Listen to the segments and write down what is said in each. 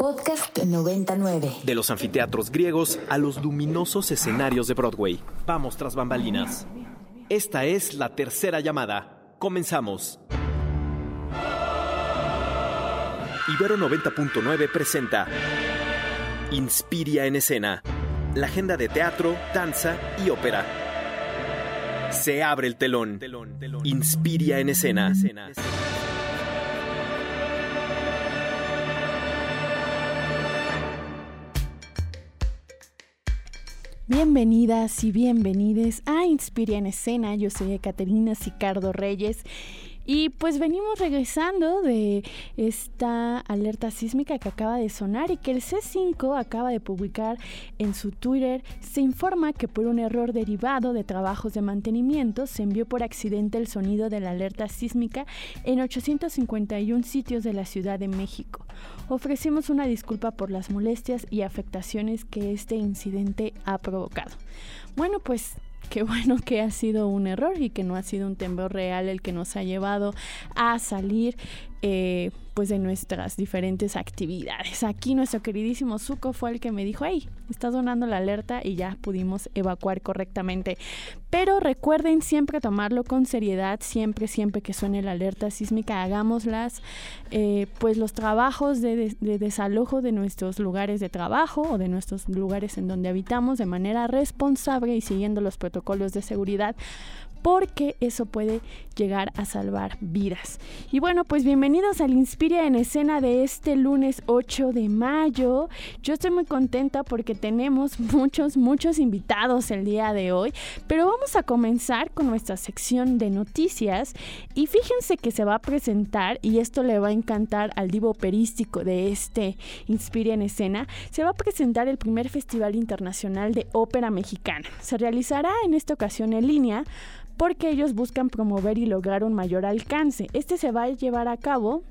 Podcast 99. De los anfiteatros griegos a los luminosos escenarios de Broadway. Vamos tras bambalinas. Esta es la tercera llamada. Comenzamos. Ibero 90.9 presenta Inspiria en escena. La agenda de teatro, danza y ópera. Se abre el telón. Inspiria en escena. Bienvenidas y bienvenides a Inspiria en Escena. Yo soy Ecaterina Sicardo Reyes y pues venimos regresando de esta alerta sísmica que acaba de sonar y que el C5 acaba de publicar en su Twitter. Se informa que por un error derivado de trabajos de mantenimiento se envió por accidente el sonido de la alerta sísmica en 851 sitios de la Ciudad de México. Ofrecemos una disculpa por las molestias y afectaciones que este incidente ha provocado. Bueno, pues qué bueno que ha sido un error y que no ha sido un temblor real el que nos ha llevado a salir eh, pues de nuestras diferentes actividades. Aquí nuestro queridísimo Zuko fue el que me dijo, hey, está sonando la alerta y ya pudimos evacuar correctamente. Pero recuerden siempre tomarlo con seriedad, siempre, siempre que suene la alerta sísmica, hagámoslas, eh, pues los trabajos de, de desalojo de nuestros lugares de trabajo o de nuestros lugares en donde habitamos de manera responsable y siguiendo los protocolos de seguridad porque eso puede llegar a salvar vidas. Y bueno, pues bienvenidos al Inspira en escena de este lunes 8 de mayo. Yo estoy muy contenta porque tenemos muchos, muchos invitados el día de hoy, pero vamos a comenzar con nuestra sección de noticias y fíjense que se va a presentar, y esto le va a encantar al divo operístico de este Inspira en escena, se va a presentar el primer Festival Internacional de Ópera Mexicana. Se realizará en esta ocasión en línea porque ellos buscan promover y lograr un mayor alcance. Este se va a llevar a cabo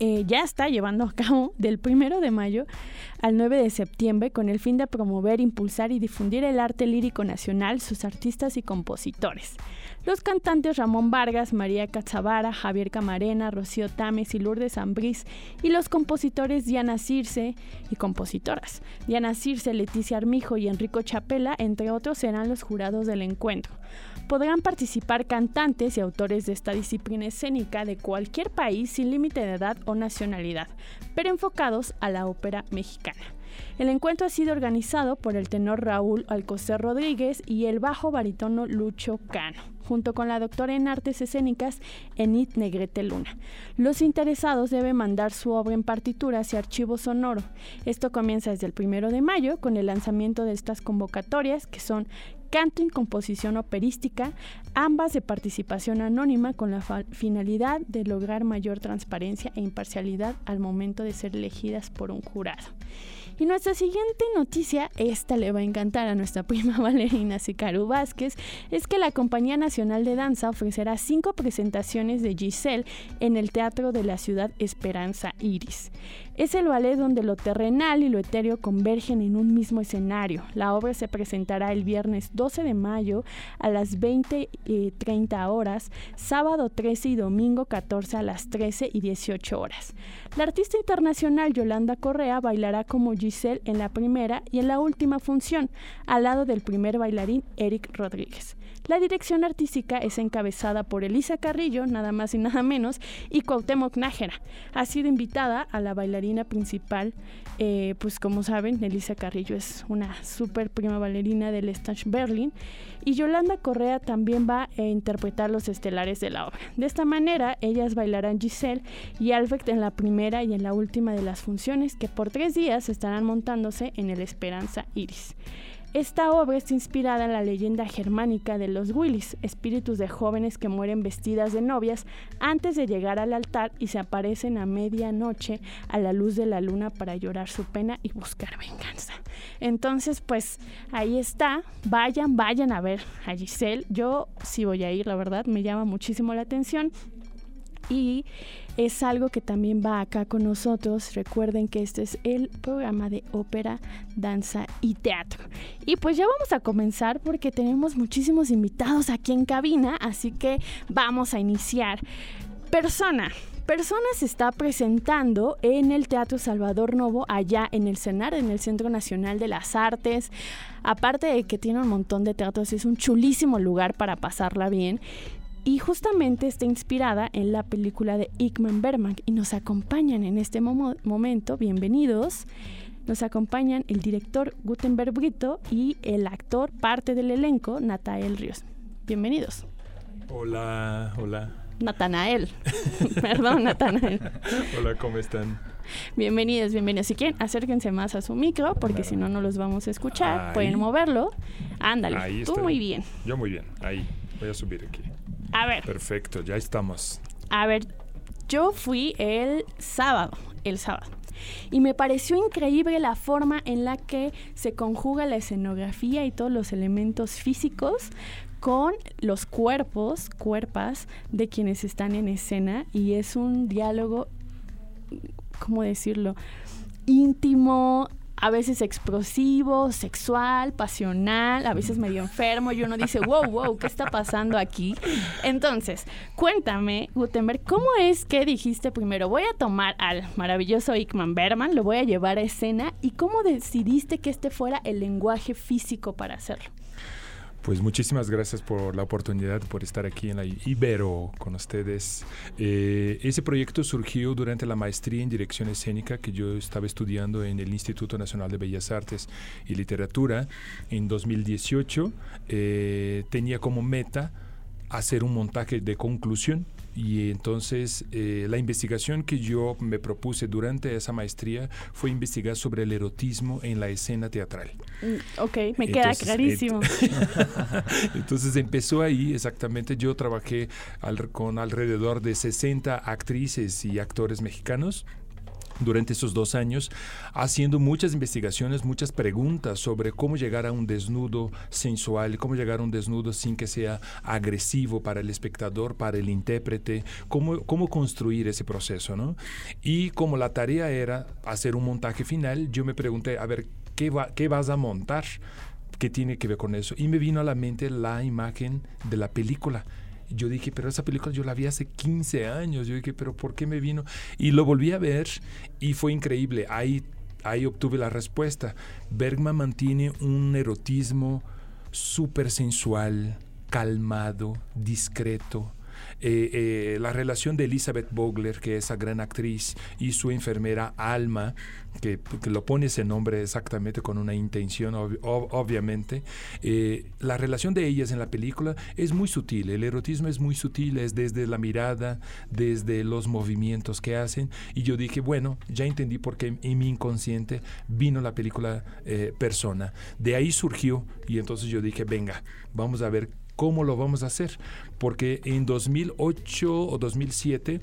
eh, ya está llevando a cabo del 1 de mayo al 9 de septiembre con el fin de promover, impulsar y difundir el arte lírico nacional, sus artistas y compositores. Los cantantes Ramón Vargas, María Cazavara, Javier Camarena, Rocío Tames y Lourdes Ambrís y los compositores Diana Circe y compositoras Diana Circe, Leticia Armijo y Enrico Chapela, entre otros, serán los jurados del encuentro podrán participar cantantes y autores de esta disciplina escénica de cualquier país sin límite de edad o nacionalidad, pero enfocados a la ópera mexicana. El encuentro ha sido organizado por el tenor Raúl Alcocer Rodríguez y el bajo barítono Lucho Cano, junto con la doctora en artes escénicas Enid Negrete Luna. Los interesados deben mandar su obra en partituras y archivo sonoro. Esto comienza desde el primero de mayo con el lanzamiento de estas convocatorias, que son canto y composición operística, ambas de participación anónima con la finalidad de lograr mayor transparencia e imparcialidad al momento de ser elegidas por un jurado. Y nuestra siguiente noticia, esta le va a encantar a nuestra prima Valerina Sicaru Vázquez, es que la Compañía Nacional de Danza ofrecerá cinco presentaciones de Giselle en el Teatro de la Ciudad Esperanza Iris. Es el ballet donde lo terrenal y lo etéreo convergen en un mismo escenario. La obra se presentará el viernes 12 de mayo a las 20 y 30 horas, sábado 13 y domingo 14 a las 13 y 18 horas. La artista internacional Yolanda Correa bailará como Giselle en la primera y en la última función, al lado del primer bailarín Eric Rodríguez. La dirección artística es encabezada por Elisa Carrillo, nada más y nada menos, y Cuauhtémoc Nájera. Ha sido invitada a la bailarina principal, eh, pues como saben, Elisa Carrillo es una super prima bailarina del Stage Berlin, y Yolanda Correa también va a interpretar los estelares de la obra. De esta manera, ellas bailarán Giselle y Albrecht en la primera y en la última de las funciones, que por tres días estarán montándose en el Esperanza Iris. Esta obra está inspirada en la leyenda germánica de los Willis, espíritus de jóvenes que mueren vestidas de novias antes de llegar al altar y se aparecen a medianoche a la luz de la luna para llorar su pena y buscar venganza. Entonces, pues ahí está. Vayan, vayan a ver a Giselle. Yo sí voy a ir, la verdad, me llama muchísimo la atención. Y es algo que también va acá con nosotros. Recuerden que este es el programa de ópera, danza y teatro. Y pues ya vamos a comenzar porque tenemos muchísimos invitados aquí en cabina, así que vamos a iniciar. Persona, Persona se está presentando en el Teatro Salvador Novo, allá en el CENAR, en el Centro Nacional de las Artes. Aparte de que tiene un montón de teatros, es un chulísimo lugar para pasarla bien. Y justamente está inspirada en la película de Ikman Berman. Y nos acompañan en este momento, bienvenidos. Nos acompañan el director Gutenberg Brito y el actor, parte del elenco, Natael Ríos. Bienvenidos. Hola, hola. Natanael. Perdón, Natanael. Hola, ¿cómo están? Bienvenidos, bienvenidos. Si quieren, acérquense más a su micro, porque si no, no los vamos a escuchar. Pueden moverlo. Ándale, Ahí tú muy bien. Yo muy bien, ahí. Voy a subir aquí. A ver. Perfecto, ya estamos. A ver, yo fui el sábado, el sábado. Y me pareció increíble la forma en la que se conjuga la escenografía y todos los elementos físicos con los cuerpos, cuerpas de quienes están en escena y es un diálogo, ¿cómo decirlo? íntimo, a veces explosivo, sexual, pasional, a veces medio enfermo, y uno dice, wow, wow, ¿qué está pasando aquí? Entonces, cuéntame, Gutenberg, ¿cómo es que dijiste primero, voy a tomar al maravilloso Ickman Berman, lo voy a llevar a escena, y cómo decidiste que este fuera el lenguaje físico para hacerlo? Pues muchísimas gracias por la oportunidad, por estar aquí en la Ibero con ustedes. Eh, ese proyecto surgió durante la maestría en dirección escénica que yo estaba estudiando en el Instituto Nacional de Bellas Artes y Literatura en 2018. Eh, tenía como meta hacer un montaje de conclusión y entonces eh, la investigación que yo me propuse durante esa maestría fue investigar sobre el erotismo en la escena teatral. Mm, ok, me queda clarísimo. entonces empezó ahí exactamente. Yo trabajé con alrededor de 60 actrices y actores mexicanos durante esos dos años haciendo muchas investigaciones, muchas preguntas sobre cómo llegar a un desnudo sensual, cómo llegar a un desnudo sin que sea agresivo para el espectador, para el intérprete, cómo, cómo construir ese proceso. ¿no? Y como la tarea era hacer un montaje final, yo me pregunté, a ver, ¿qué, va, qué vas a montar? ¿Qué tiene que ver con eso? Y me vino a la mente la imagen de la película yo dije, pero esa película yo la vi hace 15 años. Yo dije, pero ¿por qué me vino? Y lo volví a ver y fue increíble. Ahí, ahí obtuve la respuesta. Bergman mantiene un erotismo súper sensual, calmado, discreto, eh, eh, la relación de Elizabeth Bogler, que es esa gran actriz, y su enfermera Alma, que, lo pone ese nombre exactamente con una intención, obviamente. Eh, la relación de ellas en la película es muy sutil, el erotismo es muy sutil, es desde la mirada, desde los movimientos que hacen. Y yo dije, bueno, ya entendí por qué en mi inconsciente vino la película Persona. De ahí surgió y entonces yo dije, venga, vamos a ver ¿Cómo lo vamos a hacer? Porque en 2008 o 2007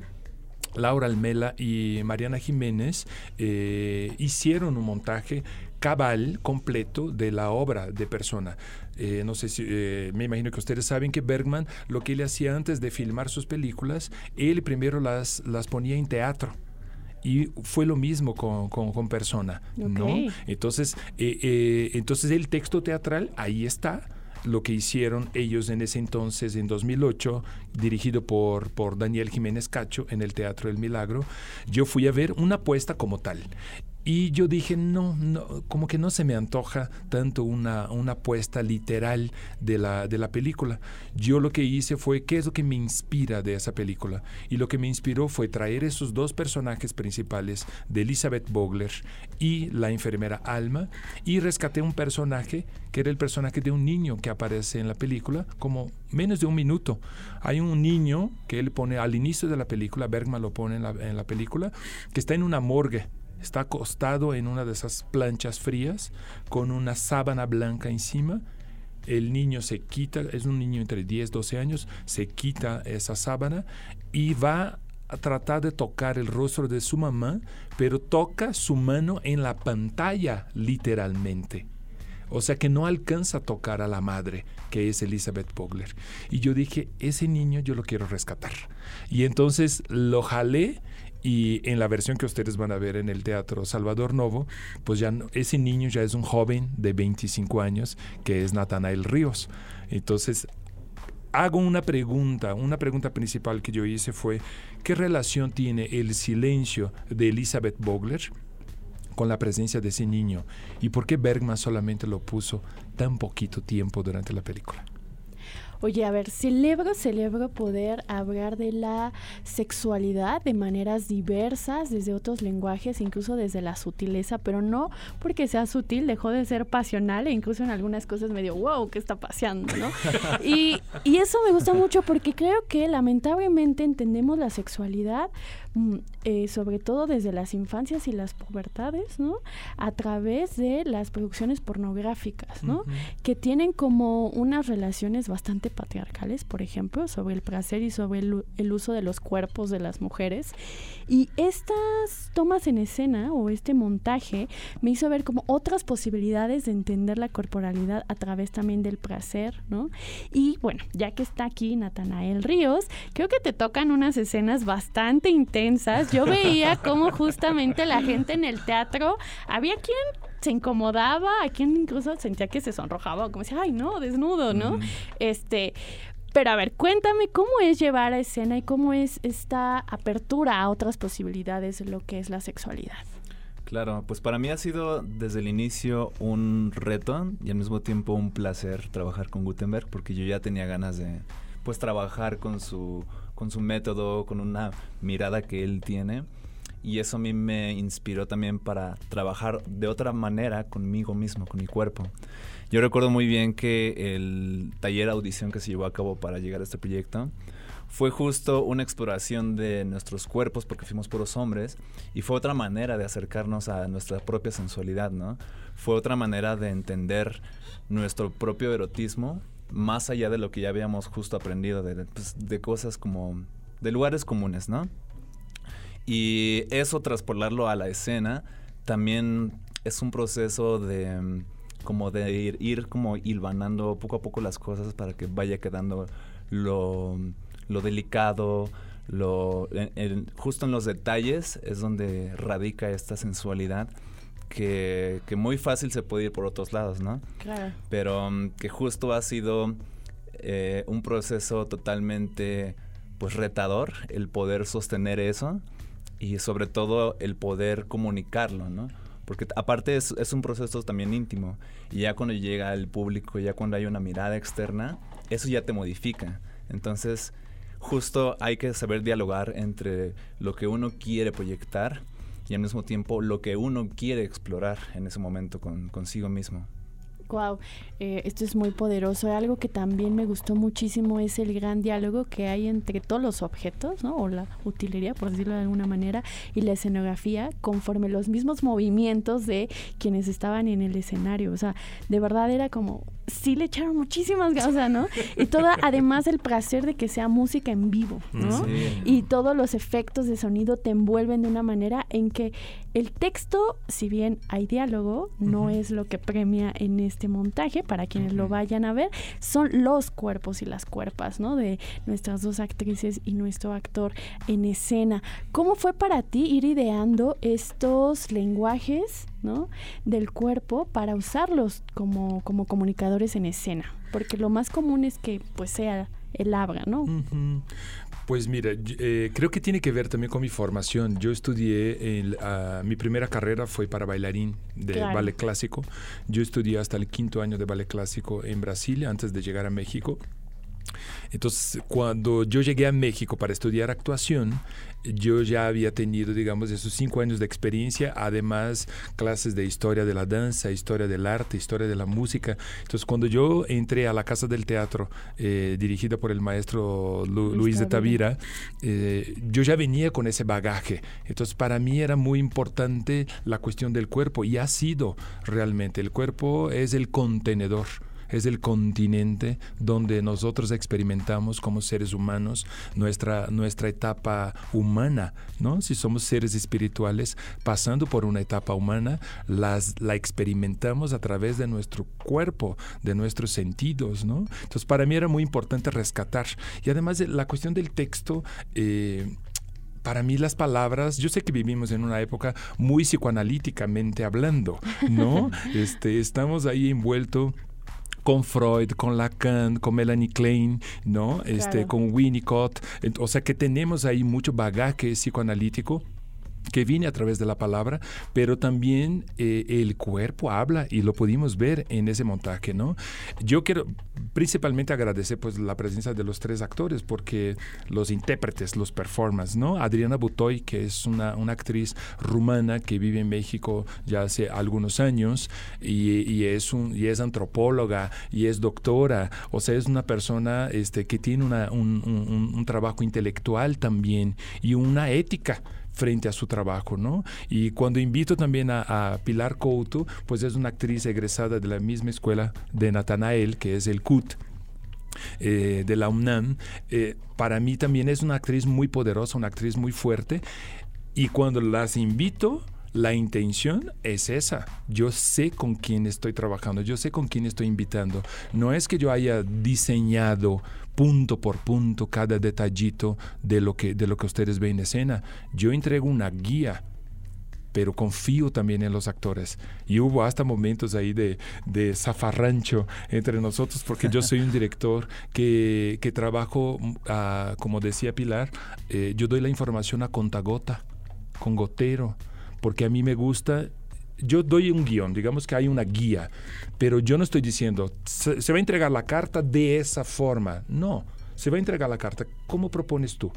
Laura Almela y Mariana Jiménez eh, hicieron un montaje cabal, completo de la obra de persona. Eh, no sé si, eh, me imagino que ustedes saben que Bergman lo que él hacía antes de filmar sus películas, él primero las, las ponía en teatro y fue lo mismo con, con, persona, ¿no? Entonces, entonces el texto teatral ahí está, lo que hicieron ellos en ese entonces, en 2008, dirigido por, por Daniel Jiménez Cacho en el Teatro del Milagro, yo fui a ver una apuesta como tal. Y yo dije, no, no, como que no se me antoja tanto una, una apuesta literal de la, de la película. Yo lo que hice fue, ¿qué es lo que me inspira de esa película? Y lo que me inspiró fue traer esos dos personajes principales de Elizabeth Bogler y la enfermera Alma y rescaté un personaje que era el personaje de un niño que aparece en la película como menos de un minuto. Hay un niño que él pone al inicio de la película, Bergman lo pone en la, en la película, que está en una morgue Está acostado en una de esas planchas frías con una sábana blanca encima. El niño se quita, es un niño entre 10 y 12 años, se quita esa sábana y va a tratar de tocar el rostro de su mamá, pero toca su mano en la pantalla literalmente. O sea que no alcanza a tocar a la madre, que es Elizabeth Pogler. Y yo dije, ese niño yo lo quiero rescatar. Y entonces lo jalé y en la versión que ustedes van a ver en el Teatro Salvador Novo, pues ya ese niño ya es un joven de 25 años que es Natanael Ríos. Entonces, hago una pregunta, una pregunta principal que yo hice fue, ¿qué relación tiene el silencio de Elizabeth Bogler con la presencia de ese niño? ¿Y por qué Bergman solamente lo puso tan poquito tiempo durante la película? Oye, a ver, celebro, celebro poder hablar de la sexualidad de maneras diversas, desde otros lenguajes, incluso desde la sutileza, pero no porque sea sutil, dejó de ser pasional e incluso en algunas cosas medio, wow, ¿qué está paseando? ¿no? y, y eso me gusta mucho porque creo que lamentablemente entendemos la sexualidad eh, sobre todo desde las infancias y las pubertades, ¿no? A través de las producciones pornográficas, ¿no? Que tienen como unas relaciones bastante patriarcales, por ejemplo, sobre el placer y sobre el, uso de los cuerpos de las mujeres. Y estas tomas en escena o este montaje me hizo ver como otras posibilidades de entender la corporalidad a través también del placer, ¿no? Y bueno, ya que está aquí Natanael Ríos, creo que te tocan unas escenas bastante intensas yo veía cómo justamente la gente en el teatro, había quien se incomodaba, a quien incluso sentía que se sonrojaba, como decía, ay no, desnudo, ¿no? Este, pero a ver, cuéntame cómo es llevar a escena y cómo es esta apertura a otras posibilidades de lo que es la sexualidad. Claro, pues para mí ha sido desde el inicio un reto y al mismo tiempo un placer trabajar con Gutenberg porque yo ya tenía ganas de pues trabajar con su con su método, con una mirada que él tiene. Y eso a mí me inspiró también para trabajar de otra manera conmigo mismo, con mi cuerpo. Yo recuerdo muy bien que el taller audición que se llevó a cabo para llegar a este proyecto fue justo una exploración de nuestros cuerpos porque fuimos puros hombres y fue otra manera de acercarnos a nuestra propia sensualidad, ¿no? Fue otra manera de entender nuestro propio erotismo más allá de lo que ya habíamos justo aprendido de, pues, de cosas como de lugares comunes, ¿no? Y eso traspolarlo a la escena también es un proceso de como de ir, ir como hilvanando poco a poco las cosas para que vaya quedando lo, lo delicado, lo, justo en los detalles es donde radica esta sensualidad que, muy fácil se puede ir por otros lados, ¿no? Claro. Pero mm, que justo ha sido eh, un proceso totalmente pues retador el poder sostener eso y sobre todo el poder comunicarlo, ¿no? Porque aparte es, es un proceso también íntimo y ya cuando llega al público, ya cuando hay una mirada externa, eso ya te modifica. Entonces, justo hay que saber dialogar entre lo que uno quiere proyectar y al mismo tiempo lo que uno quiere explorar en ese momento con, consigo mismo. Wow, eh, esto es muy poderoso. Algo que también me gustó muchísimo es el gran diálogo que hay entre todos los objetos, ¿no? O la utilería, por decirlo de alguna manera, y la escenografía, conforme los mismos movimientos de quienes estaban en el escenario. O sea, de verdad era como, sí le echaron muchísimas ganas, ¿no? Y toda, además el placer de que sea música en vivo, ¿no? Y todos los efectos de sonido te envuelven de una manera en que el texto, si bien hay diálogo, no es lo que premia en este montaje, para quienes lo vayan a ver, son los cuerpos y las cuerpas, ¿no? De nuestras dos actrices y nuestro actor en escena. ¿Cómo fue para ti ir ideando estos lenguajes, ¿no? Del cuerpo para usarlos como, como comunicadores en escena? Porque lo más común es que pues sea el habla, ¿no? Pues mira, eh, creo que tiene que ver también con mi formación. Yo estudié, ah, mi primera carrera fue para bailarín de ballet clásico. Yo estudié hasta el quinto año de ballet clásico en Brasil antes de llegar a México. Entonces, cuando yo llegué a México para estudiar actuación, yo ya había tenido, digamos, esos cinco años de experiencia, además clases de historia de la danza, historia del arte, historia de la música. Entonces, cuando yo entré a la Casa del Teatro, eh, dirigida por el maestro Luis de Tavira, eh, yo ya venía con ese bagaje. Entonces, para mí era muy importante la cuestión del cuerpo y ha sido realmente. El cuerpo es el contenedor es el continente donde nosotros experimentamos como seres humanos nuestra, nuestra etapa humana, ¿no? Si somos seres espirituales pasando por una etapa humana, las, la experimentamos a través de nuestro cuerpo, de nuestros sentidos, ¿no? Entonces para mí era muy importante rescatar. Y además la cuestión del texto... Eh, para mí las palabras, yo sé que vivimos en una época muy psicoanalíticamente hablando, ¿no? Este, estamos ahí envueltos con Freud, con Lacan, con Melanie Klein, ¿no? Este, con Winnicott. O sea que tenemos ahí mucho bagaje psicoanalítico que viene a través de la palabra, pero también eh, el cuerpo habla y lo pudimos ver en ese montaje, ¿no? Yo quiero principalmente agradecer pues la presencia de los tres actores porque los intérpretes, los performers, ¿no? Adriana Butoy, que es una, una actriz rumana que vive en México ya hace algunos años y, es, un, y es antropóloga y es doctora, o sea, es una persona este, que tiene una, un, un trabajo intelectual también y una ética frente a su trabajo, ¿no? Y cuando invito también a, Pilar Couto, pues es una actriz egresada de la misma escuela de Natanael, que es el CUT, eh, de la UNAM, eh, para mí también es una actriz muy poderosa, una actriz muy fuerte. Y cuando las invito, la intención es esa. Yo sé con quién estoy trabajando, yo sé con quién estoy invitando. No es que yo haya diseñado punto por punto cada detallito de lo que, de lo que ustedes ven en escena. Yo entrego una guía pero confío también en los actores. Y hubo hasta momentos ahí de, de zafarrancho entre nosotros, porque yo soy un director que, que trabajo, ah, como decía Pilar, eh, yo doy la información a contagota, con gotero, porque a mí me gusta yo doy un guion, digamos que hay una guía, pero yo no estoy diciendo, se, va a entregar la carta de esa forma. No, se va a entregar la carta. ¿Cómo propones tú?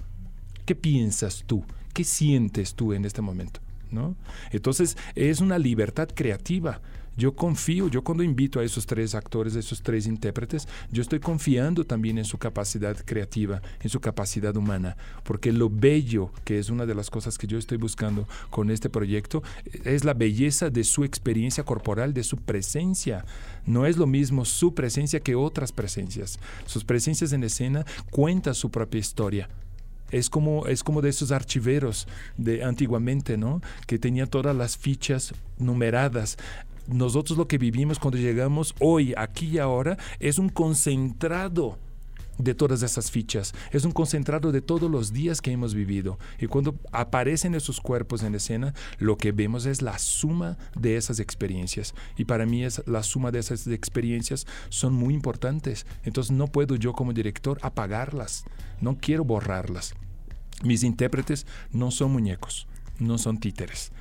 ¿Qué piensas tú? ¿Qué sientes tú en este momento? ¿No? Entonces es una libertad creativa. Yo confío, yo cuando invito a esos tres actores, a esos tres intérpretes, yo estoy confiando también en su capacidad creativa, en su capacidad humana, porque lo bello, que es una de las cosas que yo estoy buscando con este proyecto, es la belleza de su experiencia corporal, de su presencia. No es lo mismo su presencia que otras presencias. Sus presencias en escena cuentan su propia historia es como, es como de esos archiveros de antiguamente, ¿no? Que tenían todas las fichas numeradas nosotros lo que vivimos cuando llegamos hoy, aquí y ahora, es un concentrado de todas esas fichas. Es un concentrado de todos los días que hemos vivido. Y cuando aparecen esos cuerpos en escena, lo que vemos es la suma de esas experiencias. Y para mí es la suma de esas experiencias son muy importantes. Entonces no puedo yo como director apagarlas. No quiero borrarlas. Mis intérpretes no son muñecos, no son títeres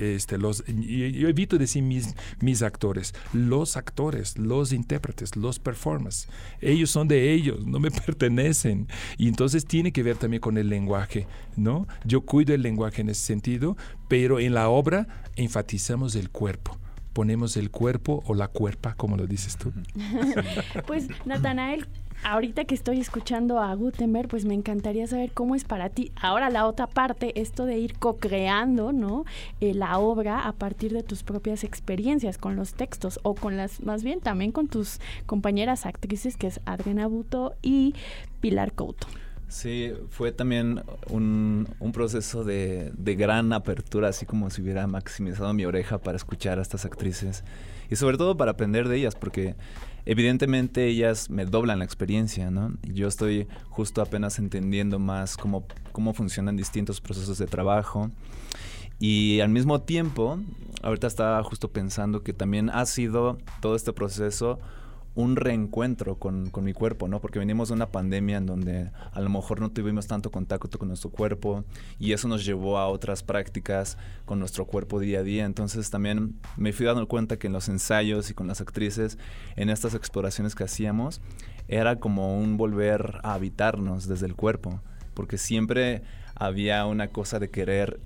este, los, yo evito decir mis, mis actores, los actores, los intérpretes, los performers. Ellos son de ellos, no me pertenecen. Y entonces tiene que ver también con el lenguaje, ¿no? Yo cuido el lenguaje en ese sentido, pero en la obra enfatizamos el cuerpo ponemos el cuerpo o la cuerpa, como lo dices tú. pues Natanael, ahorita que estoy escuchando a Gutenberg, pues me encantaría saber cómo es para ti. Ahora la otra parte, esto de ir co-creando, ¿no? Eh, la obra a partir de tus propias experiencias con los textos o con las, más bien también con tus compañeras actrices, que es Adriana Buto y Pilar Couto. Sí, fue también un, un proceso de, de, gran apertura, así como si hubiera maximizado mi oreja para escuchar a estas actrices y sobre todo para aprender de ellas, porque evidentemente ellas me doblan la experiencia, ¿no? Yo estoy justo apenas entendiendo más cómo, cómo funcionan distintos procesos de trabajo. Y al mismo tiempo, ahorita estaba justo pensando que también ha sido todo este proceso un reencuentro con, mi cuerpo, ¿no? Porque venimos de una pandemia en donde a lo mejor no tuvimos tanto contacto con nuestro cuerpo y eso nos llevó a otras prácticas con nuestro cuerpo día a día. Entonces también me fui dando cuenta que en los ensayos y con las actrices, en estas exploraciones que hacíamos, era como un volver a habitarnos desde el cuerpo, porque siempre había una cosa de querer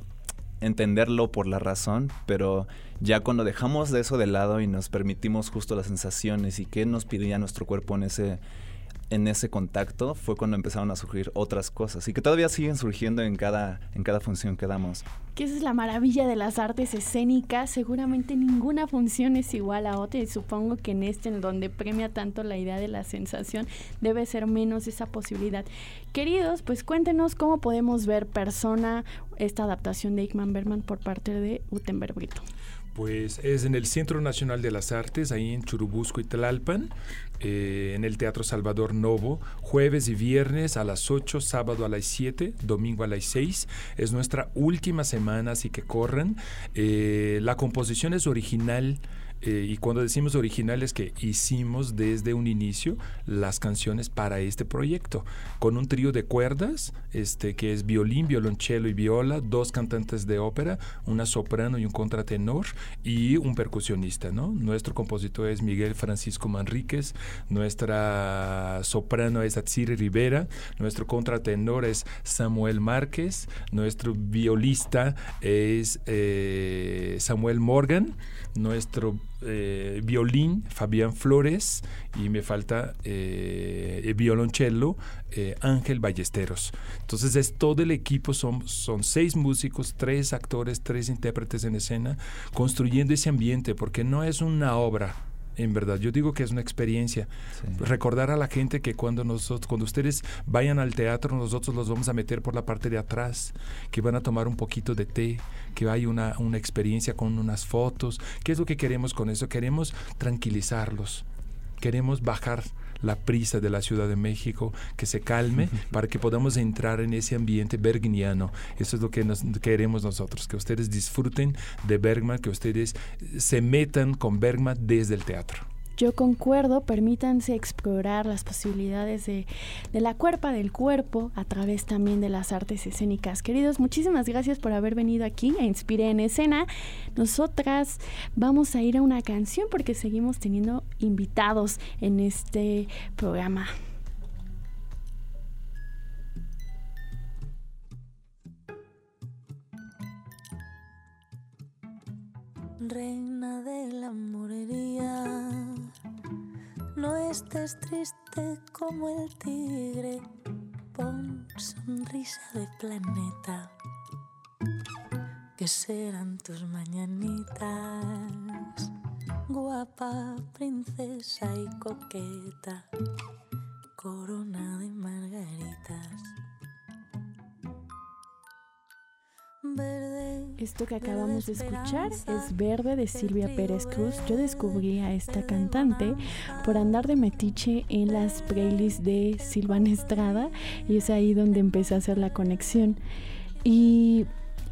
entenderlo por la razón, pero ya cuando dejamos de eso de lado y nos permitimos justo las sensaciones y qué nos pidía nuestro cuerpo en ese en ese contacto fue cuando empezaron a surgir otras cosas y que todavía siguen surgiendo en cada, en cada función que damos. Que esa es la maravilla de las artes escénicas. Seguramente ninguna función es igual a otra y supongo que en este, en donde premia tanto la idea de la sensación, debe ser menos esa posibilidad. Queridos, pues cuéntenos cómo podemos ver persona esta adaptación de Ickman Berman por parte de Gutenberg Brito. Pues es en el Centro Nacional de las Artes, ahí en Churubusco y Tlalpan, eh, en el Teatro Salvador Novo, jueves y viernes a las 8, sábado a las 7, domingo a las 6. Es nuestra última semana, así que corran. Eh, la composición es original Eh, y cuando decimos originales, que hicimos desde un inicio las canciones para este proyecto, con un trío de cuerdas, este, que es violín, violonchelo y viola, dos cantantes de ópera, una soprano y un contratenor, y un percusionista. ¿no? Nuestro compositor es Miguel Francisco Manríquez, nuestra soprano es Atsiri Rivera, nuestro contratenor es Samuel Márquez, nuestro violista es eh, Samuel Morgan, nuestro eh, violín Fabián Flores y me falta eh, el violonchelo Ángel Ballesteros. Entonces es todo el equipo, son, son seis músicos, tres actores, tres intérpretes en escena, construyendo ese ambiente, porque no es una obra en verdad. Yo digo que es una experiencia. Recordar a la gente que cuando nosotros, cuando ustedes vayan al teatro, nosotros los vamos a meter por la parte de atrás, que van a tomar un poquito de té, que hay una, una experiencia con unas fotos. ¿Qué es lo que queremos con eso? Queremos tranquilizarlos. Queremos bajar la prisa de la Ciudad de México, que se calme para que podamos entrar en ese ambiente bergniano. Eso es lo que nos queremos nosotros, que ustedes disfruten de Bergman, que ustedes se metan con Bergman desde el teatro. Yo concuerdo, permítanse explorar las posibilidades de, la cuerpa del cuerpo a través también de las artes escénicas. Queridos, muchísimas gracias por haber venido aquí a Inspire en Escena. Nosotras vamos a ir a una canción porque seguimos teniendo invitados en este programa. Reina de la morería, no estés triste como el tigre, pon sonrisa de planeta, que serán tus mañanitas, guapa, princesa y coqueta, corona de margaritas. Esto que acabamos de escuchar es Verde de Silvia Pérez Cruz. Yo descubrí a esta cantante por andar de metiche en las playlists de Silvana Estrada y es ahí donde empecé a hacer la conexión. Y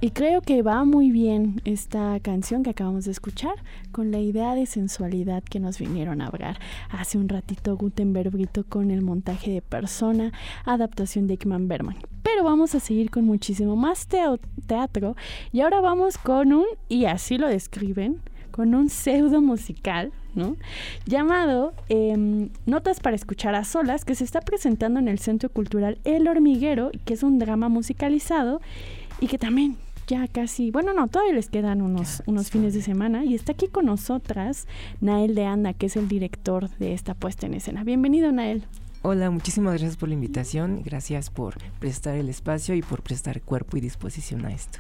y creo que va muy bien esta canción que acabamos de escuchar con la idea de sensualidad que nos vinieron a hablar hace un ratito Gutenberg con el montaje de persona, adaptación de Ekman Berman. Pero vamos a seguir con muchísimo más teatro y ahora vamos con un, y así lo describen, con un pseudo musical, ¿no? Llamado em, Notas para escuchar a solas, que se está presentando en el Centro Cultural El Hormiguero, que es un drama musicalizado y que también ya casi, bueno, no, todavía les quedan unos, unos fines de semana y está aquí con nosotras Nael de Anda, que es el director de esta puesta en escena. Bienvenido, Nael. Hola, muchísimas gracias por la invitación, gracias por prestar el espacio y por prestar cuerpo y disposición a esto.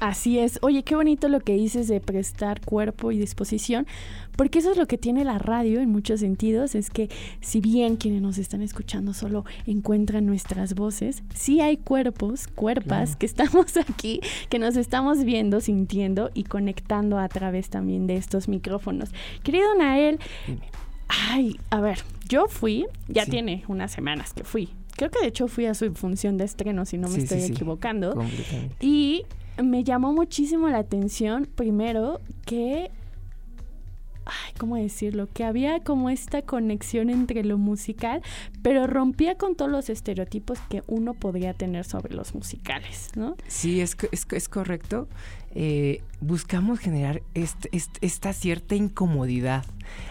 Así es. Oye, qué bonito lo que dices de prestar cuerpo y disposición, porque eso es lo que tiene la radio en muchos sentidos, es que si bien quienes nos están escuchando solo encuentran nuestras voces, sí hay cuerpos, cuerpas que estamos aquí, que nos estamos viendo, sintiendo y conectando a través también de estos micrófonos. Querido Nael, ay, a ver, yo fui, ya tiene unas semanas que fui. Creo que de hecho fui a su función de estreno, si no me estoy equivocando. Y me llamó muchísimo la atención, primero, que ay, ¿cómo decirlo? Que había como esta conexión entre lo musical, pero rompía con todos los estereotipos que uno podría tener sobre los musicales, ¿no? Sí, es, es, es correcto. Eh, buscamos generar esta cierta incomodidad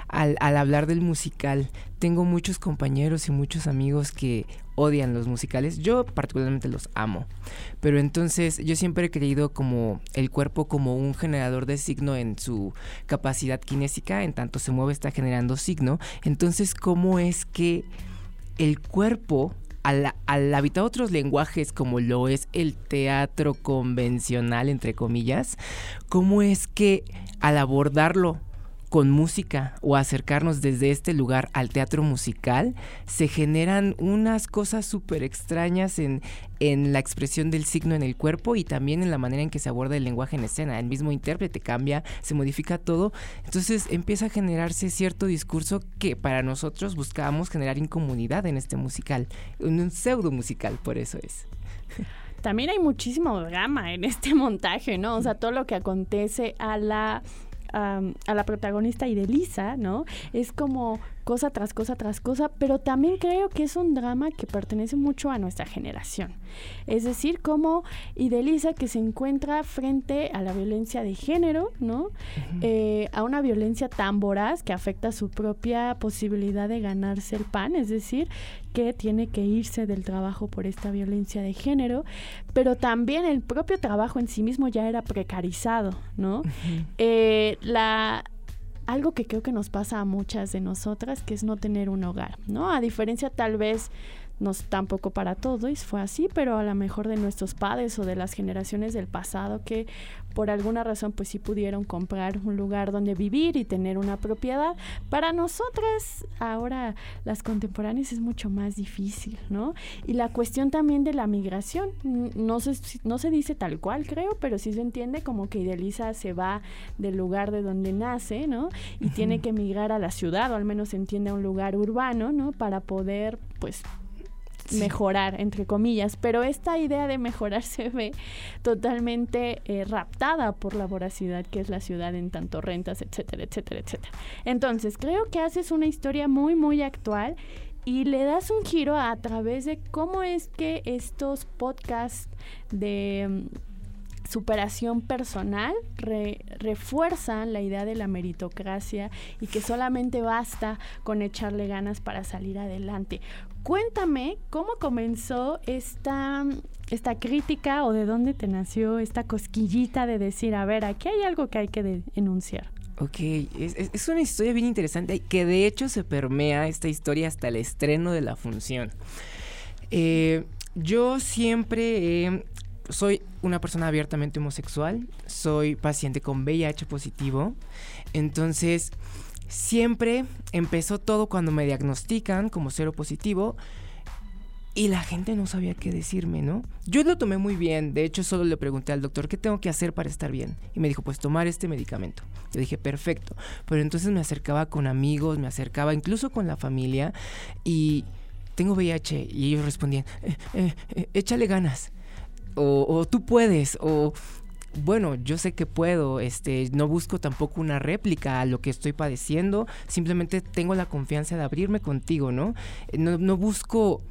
al, al hablar del musical. Tengo muchos compañeros y muchos amigos que odian los musicales. Yo particularmente los amo. Pero entonces yo siempre he creído como el cuerpo como un generador de signo en su capacidad kinésica. En tanto se mueve está generando signo. Entonces, ¿cómo es que el cuerpo al, habitar otros lenguajes como lo es el teatro convencional, entre comillas, ¿cómo es que al abordarlo con música o acercarnos desde este lugar al teatro musical, se generan unas cosas súper extrañas en, en la expresión del signo en el cuerpo y también en la manera en que se aborda el lenguaje en escena. El mismo intérprete cambia, se modifica todo. Entonces empieza a generarse cierto discurso que para nosotros buscábamos generar incomunidad en este musical, un pseudo musical, por eso es. También hay muchísimo drama en este montaje, ¿no? O sea, todo lo que acontece a la am, a la protagonista Idelisa, ¿no? Es como cosa tras cosa tras cosa, pero también creo que es un drama que pertenece mucho a nuestra generación. Es decir, como Idelisa que se encuentra frente a la violencia de género, ¿no? Eh, a una violencia tan voraz que afecta su propia posibilidad de ganarse el pan, es decir, que tiene que irse del trabajo por esta violencia de género, pero también el propio trabajo en sí mismo ya era precarizado, ¿no? Eh, la algo que creo que nos pasa a muchas de nosotras, que es no tener un hogar, ¿no? A diferencia tal vez no es tampoco para todos fue así, pero a lo mejor de nuestros padres o de las generaciones del pasado que por alguna razón pues sí pudieron comprar un lugar donde vivir y tener una propiedad. Para nosotras ahora las contemporáneas es mucho más difícil, ¿no? Y la cuestión también de la migración, no se, no se dice tal cual creo, pero sí se entiende como que Idealiza se va del lugar de donde nace, ¿no? Y tiene que migrar a la ciudad o al menos se entiende a un lugar urbano, ¿no? Para poder pues mejorar, entre comillas, pero esta idea de mejorar se ve totalmente eh, raptada por la voracidad que es la ciudad en tanto rentas, etcétera, etcétera, etcétera. Entonces, creo que haces una historia muy, muy actual y le das un giro a, través de cómo es que estos podcasts de mm, superación personal re- refuerzan la idea de la meritocracia y que solamente basta con echarle ganas para salir adelante. Cuéntame cómo comenzó esta, esta crítica o de dónde te nació esta cosquillita de decir, a ver, aquí hay algo que hay que enunciar. Ok, es una historia bien interesante que de hecho se permea esta historia hasta el estreno de la función. Eh, yo siempre eh, soy una persona abiertamente homosexual, soy paciente con VIH positivo, entonces siempre empezó todo cuando me diagnostican como cero positivo y la gente no sabía qué decirme, ¿no? Yo lo tomé muy bien, de hecho solo le pregunté al doctor qué tengo que hacer para estar bien y me dijo pues tomar este medicamento. Yo dije perfecto, pero entonces me acercaba con amigos, me acercaba incluso con la familia y tengo VIH y ellos respondían "Eh, eh, eh, échale ganas o, o tú puedes o bueno, yo sé que puedo, este, no busco tampoco una réplica a lo que estoy padeciendo, simplemente tengo la confianza de abrirme contigo, ¿no? No, no busco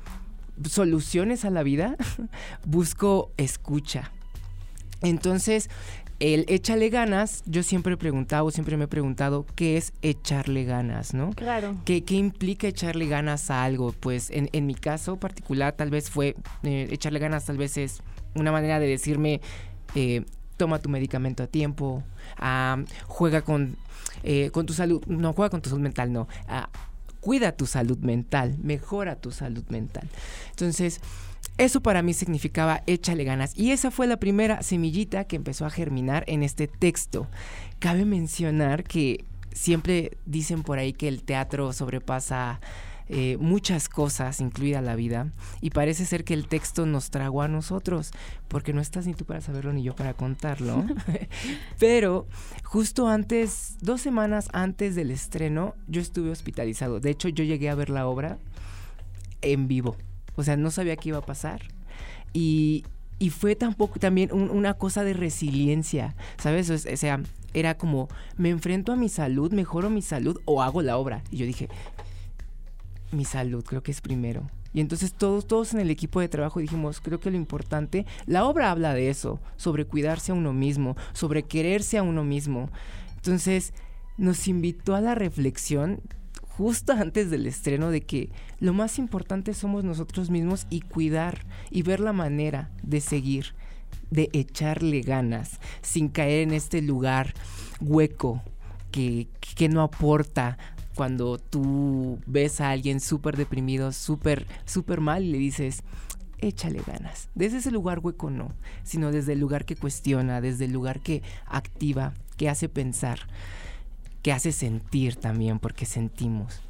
soluciones a la vida, busco escucha. Entonces, el échale ganas, yo siempre he preguntado, siempre me he preguntado, ¿qué es echarle ganas, no? Claro. ¿Qué, qué implica echarle ganas a algo? Pues en, en mi caso particular tal vez fue, eh, echarle ganas tal vez es una manera de decirme, eh, toma tu medicamento a tiempo, ah, juega con, eh, con tu salud, no, juega con tu salud mental, no, ah, cuida tu salud mental, mejora tu salud mental. Entonces, eso para mí significaba échale ganas. Y esa fue la primera semillita que empezó a germinar en este texto. Cabe mencionar que siempre dicen por ahí que el teatro sobrepasa eh, muchas cosas, incluida la vida, y parece ser que el texto nos tragó a nosotros, porque no estás ni tú para saberlo ni yo para contarlo. Pero justo antes, dos semanas antes del estreno, yo estuve hospitalizado. De hecho, yo llegué a ver la obra en vivo. O sea, no sabía qué iba a pasar. Y, y fue tampoco también un- una cosa de resiliencia, ¿sabes? O sea, era como, me enfrento a mi salud, mejoro mi salud o hago la obra. Y yo dije, mi salud creo que es primero. Y entonces todos, todos en el equipo de trabajo dijimos, creo que lo importante, la obra habla de eso, sobre cuidarse a uno mismo, sobre quererse a uno mismo. Entonces nos invitó a la reflexión justo antes del estreno de que lo más importante somos nosotros mismos y cuidar y ver la manera de seguir, de echarle ganas, sin caer en este lugar hueco que, que no aporta cuando tú ves a alguien súper deprimido, súper, súper mal y le dices, échale ganas. Desde ese lugar hueco no, sino desde el lugar que cuestiona, desde el lugar que activa, que hace pensar, que hace sentir también, porque sentimos.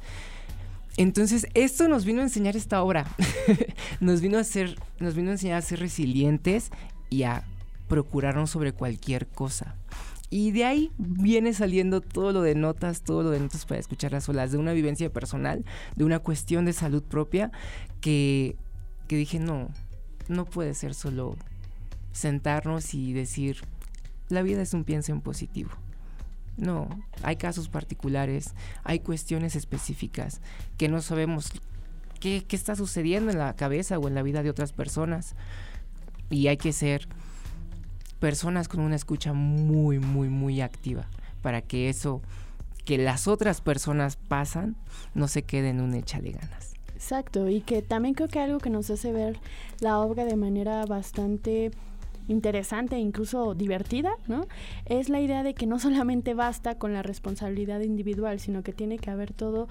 Entonces, esto nos vino a enseñar esta obra. nos vino a hacer, nos vino a enseñar a ser resilientes y a procurarnos sobre cualquier cosa. Y de ahí viene saliendo todo lo de notas, todo lo de notas para escuchar las olas, de una vivencia personal, de una cuestión de salud propia, que, que dije, no, no puede ser solo sentarnos y decir, la vida es un pienso en positivo. No, hay casos particulares, hay cuestiones específicas que no sabemos qué, qué está sucediendo en la cabeza o en la vida de otras personas. Y hay que ser personas con una escucha muy, muy, muy activa para que eso que las otras personas pasan no se quede en un échale ganas. Exacto, y que también creo que algo que nos hace ver la obra de manera bastante interesante e incluso divertida, ¿no? Es la idea de que no solamente basta con la responsabilidad individual, sino que tiene que haber todo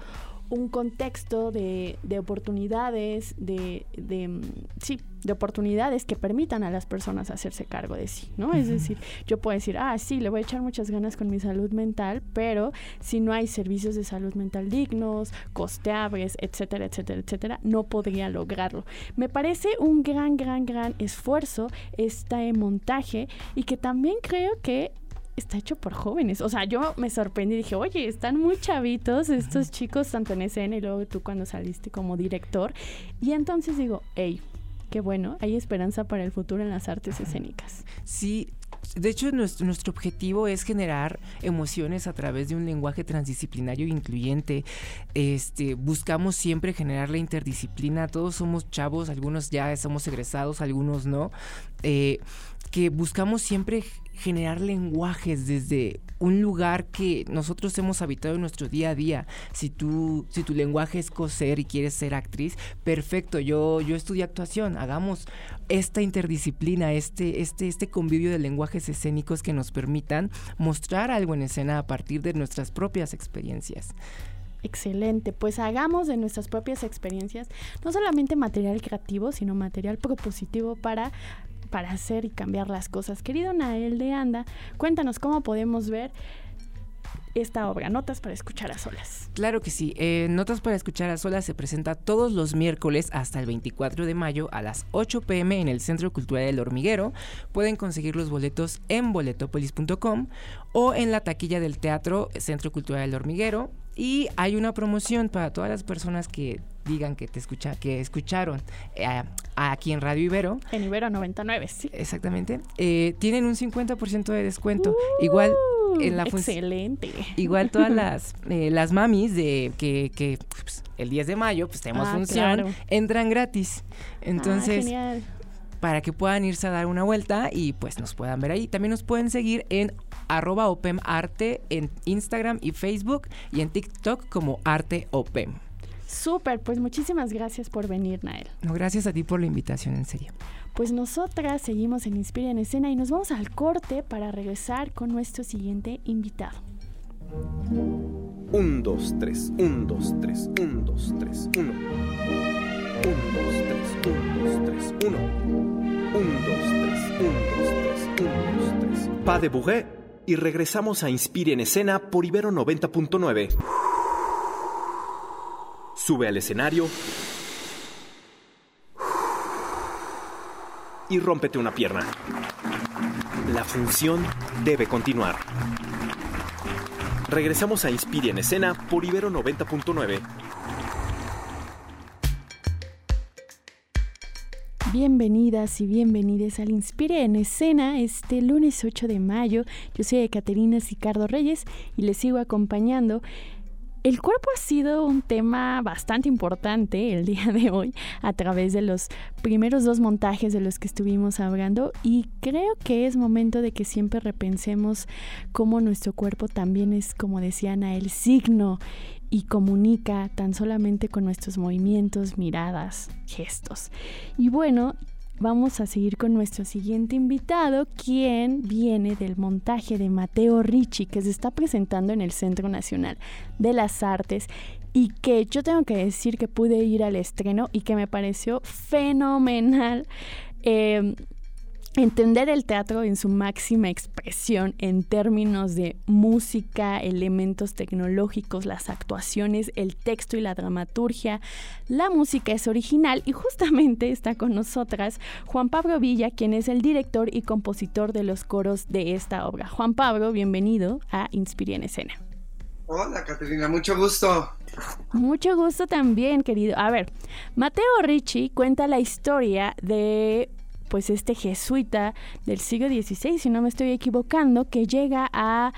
un contexto de, de oportunidades, de, de, mm, sí, de oportunidades que permitan a las personas hacerse cargo de sí, ¿no? Es decir, yo puedo decir, ah, sí, le voy a echar muchas ganas con mi salud mental, pero si no hay servicios de salud mental dignos, costeables, etcétera, etcétera, etcétera, no podría lograrlo. Me parece un gran, gran, gran esfuerzo este montaje y que también creo que está hecho por jóvenes. O sea, yo me sorprendí y dije, oye, están muy chavitos estos chicos, tanto en escena y luego tú cuando saliste como director. Y entonces digo, hey, qué bueno, hay esperanza para el futuro en las artes escénicas. Sí, de hecho, nuestro, nuestro, objetivo es generar emociones a través de un lenguaje transdisciplinario e incluyente. Este, buscamos siempre generar la interdisciplina. Todos somos chavos, algunos ya somos egresados, algunos no. Eh, que buscamos siempre generar lenguajes desde un lugar que nosotros hemos habitado en nuestro día a día. Si tú, si tu lenguaje es coser y quieres ser actriz, perfecto. Yo, yo estudié actuación. Hagamos esta interdisciplina, este, este, este convivio de lenguajes escénicos que nos permitan mostrar algo en escena a partir de nuestras propias experiencias. Excelente, pues hagamos de nuestras propias experiencias no solamente material creativo, sino material propositivo para para hacer y cambiar las cosas. Querido Nael de Anda, cuéntanos cómo podemos ver esta obra, Notas para escuchar a solas. Claro que sí, eh, Notas para escuchar a solas se presenta todos los miércoles hasta el 24 de mayo a las 8 pm en el Centro Cultural del Hormiguero. Pueden conseguir los boletos en boletopolis.com o en la taquilla del Teatro Centro Cultural del Hormiguero. Y hay una promoción para todas las personas que digan que te escucha, que escucharon eh, aquí en Radio Ibero. En Ibero 99, sí. Exactamente. Eh, tienen un 50% de descuento. igual en la Excelente. Igual todas las, eh, las mamis de que, que pues, el 10 de mayo pues tenemos Ah, función, claro. entran gratis. Entonces, Ah, genial. para que puedan irse a dar una vuelta y pues nos puedan ver ahí. También nos pueden seguir en arroba opemarte en Instagram y Facebook y en TikTok como Arte Opem. Súper, pues muchísimas gracias por venir, Nael. No, gracias a ti por la invitación, en serio. Pues nosotras seguimos en Inspira en Escena y nos vamos al corte para regresar con nuestro siguiente invitado. 1, 2, 3, 1, 2, 3, 1, 2, 3, 1. 1, 2, 3, 1, 2, 3, 1. 1, 2, 3, 1, 2, 3, 1, 2, 3. Pa de Bourré y regresamos a Inspire en Escena por Ibero 90.9. Sube al escenario y rómpete una pierna. La función debe continuar. Regresamos a Inspire en Escena por Ibero 90.9. Bienvenidas y bienvenidos al Inspire en Escena este lunes 8 de mayo. Yo soy Caterina Sicardo Reyes y les sigo acompañando. El cuerpo ha sido un tema bastante importante el día de hoy a través de los primeros dos montajes de los que estuvimos hablando y creo que es momento de que siempre repensemos cómo nuestro cuerpo también es, como decía Ana, el signo y comunica tan solamente con nuestros movimientos, miradas, gestos. Y bueno, vamos a seguir con nuestro siguiente invitado, quien viene del montaje de Mateo Ricci, que se está presentando en el Centro Nacional de las Artes y que yo tengo que decir que pude ir al estreno y que me pareció fenomenal. Eh, entender el teatro en su máxima expresión en términos de música, elementos tecnológicos, las actuaciones, el texto y la dramaturgia. La música es original y justamente está con nosotras Juan Pablo Villa, quien es el director y compositor de los coros de esta obra. Juan Pablo, bienvenido a Inspire en Escena. Hola, Caterina, mucho gusto. Mucho gusto también, querido. A ver, Mateo Ricci cuenta la historia de pues este jesuita del siglo XVI, si no me estoy equivocando, que llega a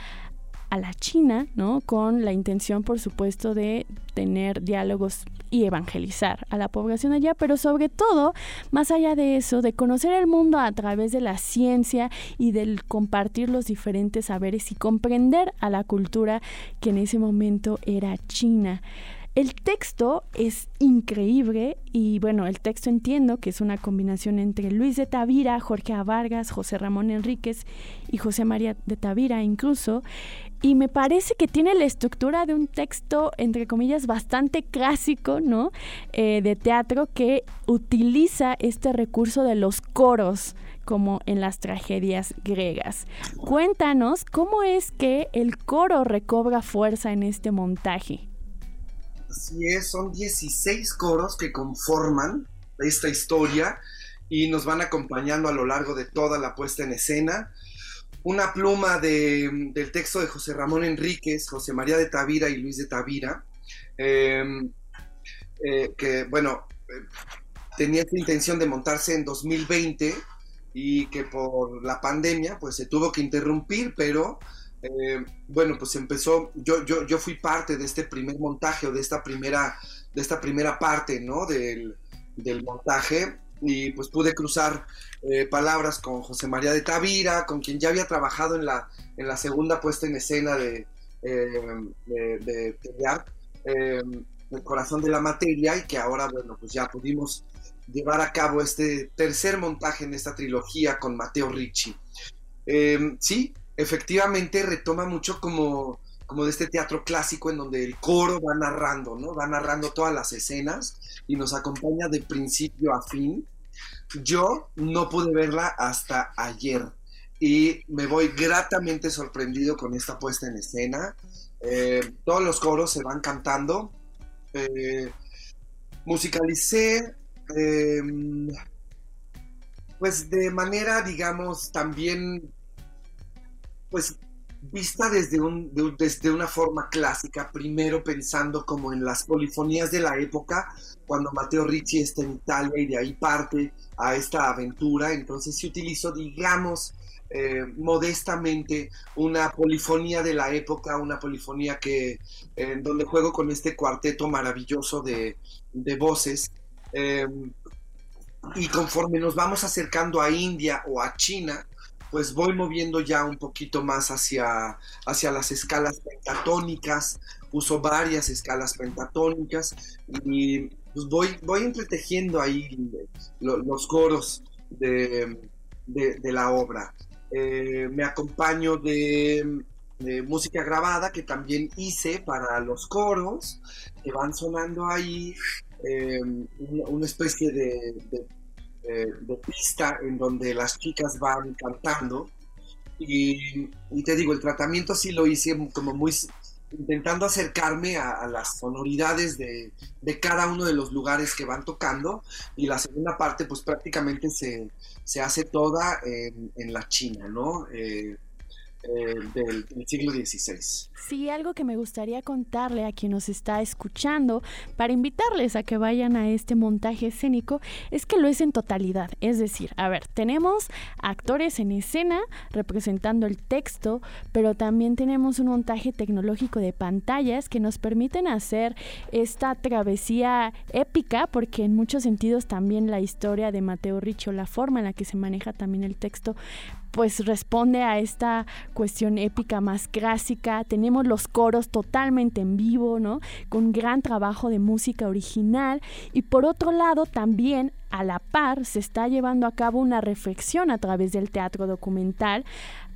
a la China, ¿no? Con la intención, por supuesto, de tener diálogos y evangelizar a la población allá, pero sobre todo, más allá de eso, de conocer el mundo a través de la ciencia y del compartir los diferentes saberes y comprender a la cultura que en ese momento era China. El texto es increíble y bueno, el texto entiendo que es una combinación entre Luis de Tavira, Jorge A. Vargas, José Ramón Enríquez y José María de Tavira incluso. Y me parece que tiene la estructura de un texto, entre comillas, bastante clásico, ¿no? Eh, de teatro que utiliza este recurso de los coros como en las tragedias griegas. Cuéntanos cómo es que el coro recobra fuerza en este montaje. Así es, son 16 coros que conforman esta historia y nos van acompañando a lo largo de toda la puesta en escena. Una pluma del texto de José Ramón Enríquez, José María de Tavira y Luis de Tavira, em, eh, que bueno, eh, tenía esta intención de montarse en 2020 y que por la pandemia pues se tuvo que interrumpir, pero eh, bueno, pues empezó, yo, yo, yo fui parte de este primer montaje o de esta primera, de esta primera parte, ¿no? Del, del montaje y pues pude cruzar eh, palabras con José María de Tavira, con quien ya había trabajado en la, en la segunda puesta en escena de, eh, de, El corazón de la materia y que ahora, bueno, pues ya pudimos llevar a cabo este tercer montaje en esta trilogía con Mateo Ricci. sí, efectivamente retoma mucho como, como de este teatro clásico en donde el coro va narrando, ¿no? Va narrando todas las escenas y nos acompaña de principio a fin. Yo no pude verla hasta ayer y me voy gratamente sorprendido con esta puesta en escena. Eh, todos los coros se van cantando. Eh, musicalicé em, pues de manera, digamos, también pues vista desde, un, desde una forma clásica, primero pensando como en las polifonías de la época, cuando Matteo Ricci está en Italia y de ahí parte a esta aventura, entonces se utilizó, digamos, eh, modestamente una polifonía de la época, una polifonía que en donde juego con este cuarteto maravilloso de, voces. Eh, y conforme nos vamos acercando a India o a China, pues voy moviendo ya un poquito más hacia, hacia las escalas pentatónicas, uso varias escalas pentatónicas y pues voy, voy entretejiendo ahí los coros de, la obra. Eh, me acompaño de, música grabada que también hice para los coros, que van sonando ahí eh, una, especie de eh, de pista en donde las chicas van cantando. Y, te digo, el tratamiento sí lo hice como muy intentando acercarme a, las sonoridades de, de, cada uno de los lugares que van tocando y la segunda parte pues prácticamente se, se hace toda en, en la China, ¿no? Eh, eh, del, siglo XVI. Sí, algo que me gustaría contarle a quien nos está escuchando para invitarles a que vayan a este montaje escénico es que lo es en totalidad. Es decir, a ver, tenemos actores en escena representando el texto, pero también tenemos un montaje tecnológico de pantallas que nos permiten hacer esta travesía épica, porque en muchos sentidos también la historia de Mateo Richo, la forma en la que se maneja también el texto, pues responde a esta cuestión épica más clásica. Tenemos los coros totalmente en vivo, ¿no? Con gran trabajo de música original. Y por otro lado, también a la par se está llevando a cabo una reflexión a través del teatro documental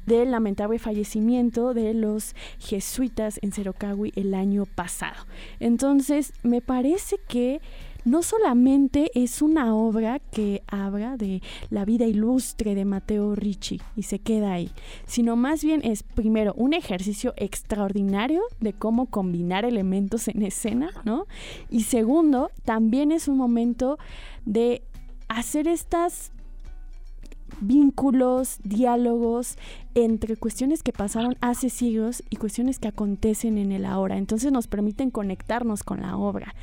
del lamentable fallecimiento de los jesuitas en Cerocagui el año pasado. Entonces, me parece que no solamente es una obra que habla de la vida ilustre de Mateo Ricci y se queda ahí, sino más bien es primero un ejercicio extraordinario de cómo combinar elementos en escena, ¿no? Y segundo, también es un momento de hacer estas vínculos, diálogos entre cuestiones que pasaron hace siglos y cuestiones que acontecen en el ahora. Entonces nos permiten conectarnos con la obra.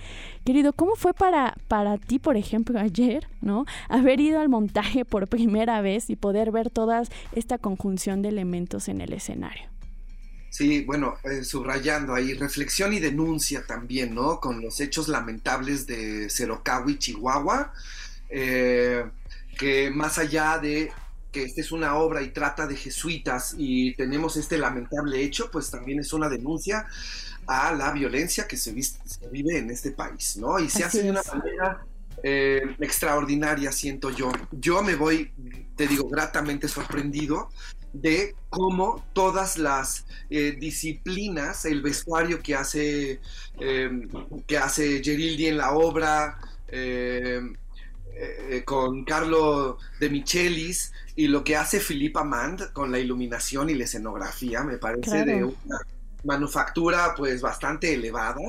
Querido, ¿cómo fue para, para ti, por ejemplo, ayer, ¿no? Haber ido al montaje por primera vez y poder ver toda esta conjunción de elementos en el escenario. Sí, bueno, eh, subrayando ahí, reflexión y denuncia también, ¿no? Con los hechos lamentables de Cerocahui, Chihuahua, eh, que más allá de que esta es una obra y trata de jesuitas y tenemos este lamentable hecho, pues también es una denuncia a la violencia que se, vive en este país, ¿no? Y se hace de una manera eh, extraordinaria, siento yo. Yo me voy, te digo, gratamente sorprendido de cómo todas las eh, disciplinas, el vestuario que hace, eh, que hace Gerildi en la obra, con Carlo de Michelis y lo que hace Philippa Mand con la iluminación y la escenografía, me parece de una manufactura pues bastante elevada.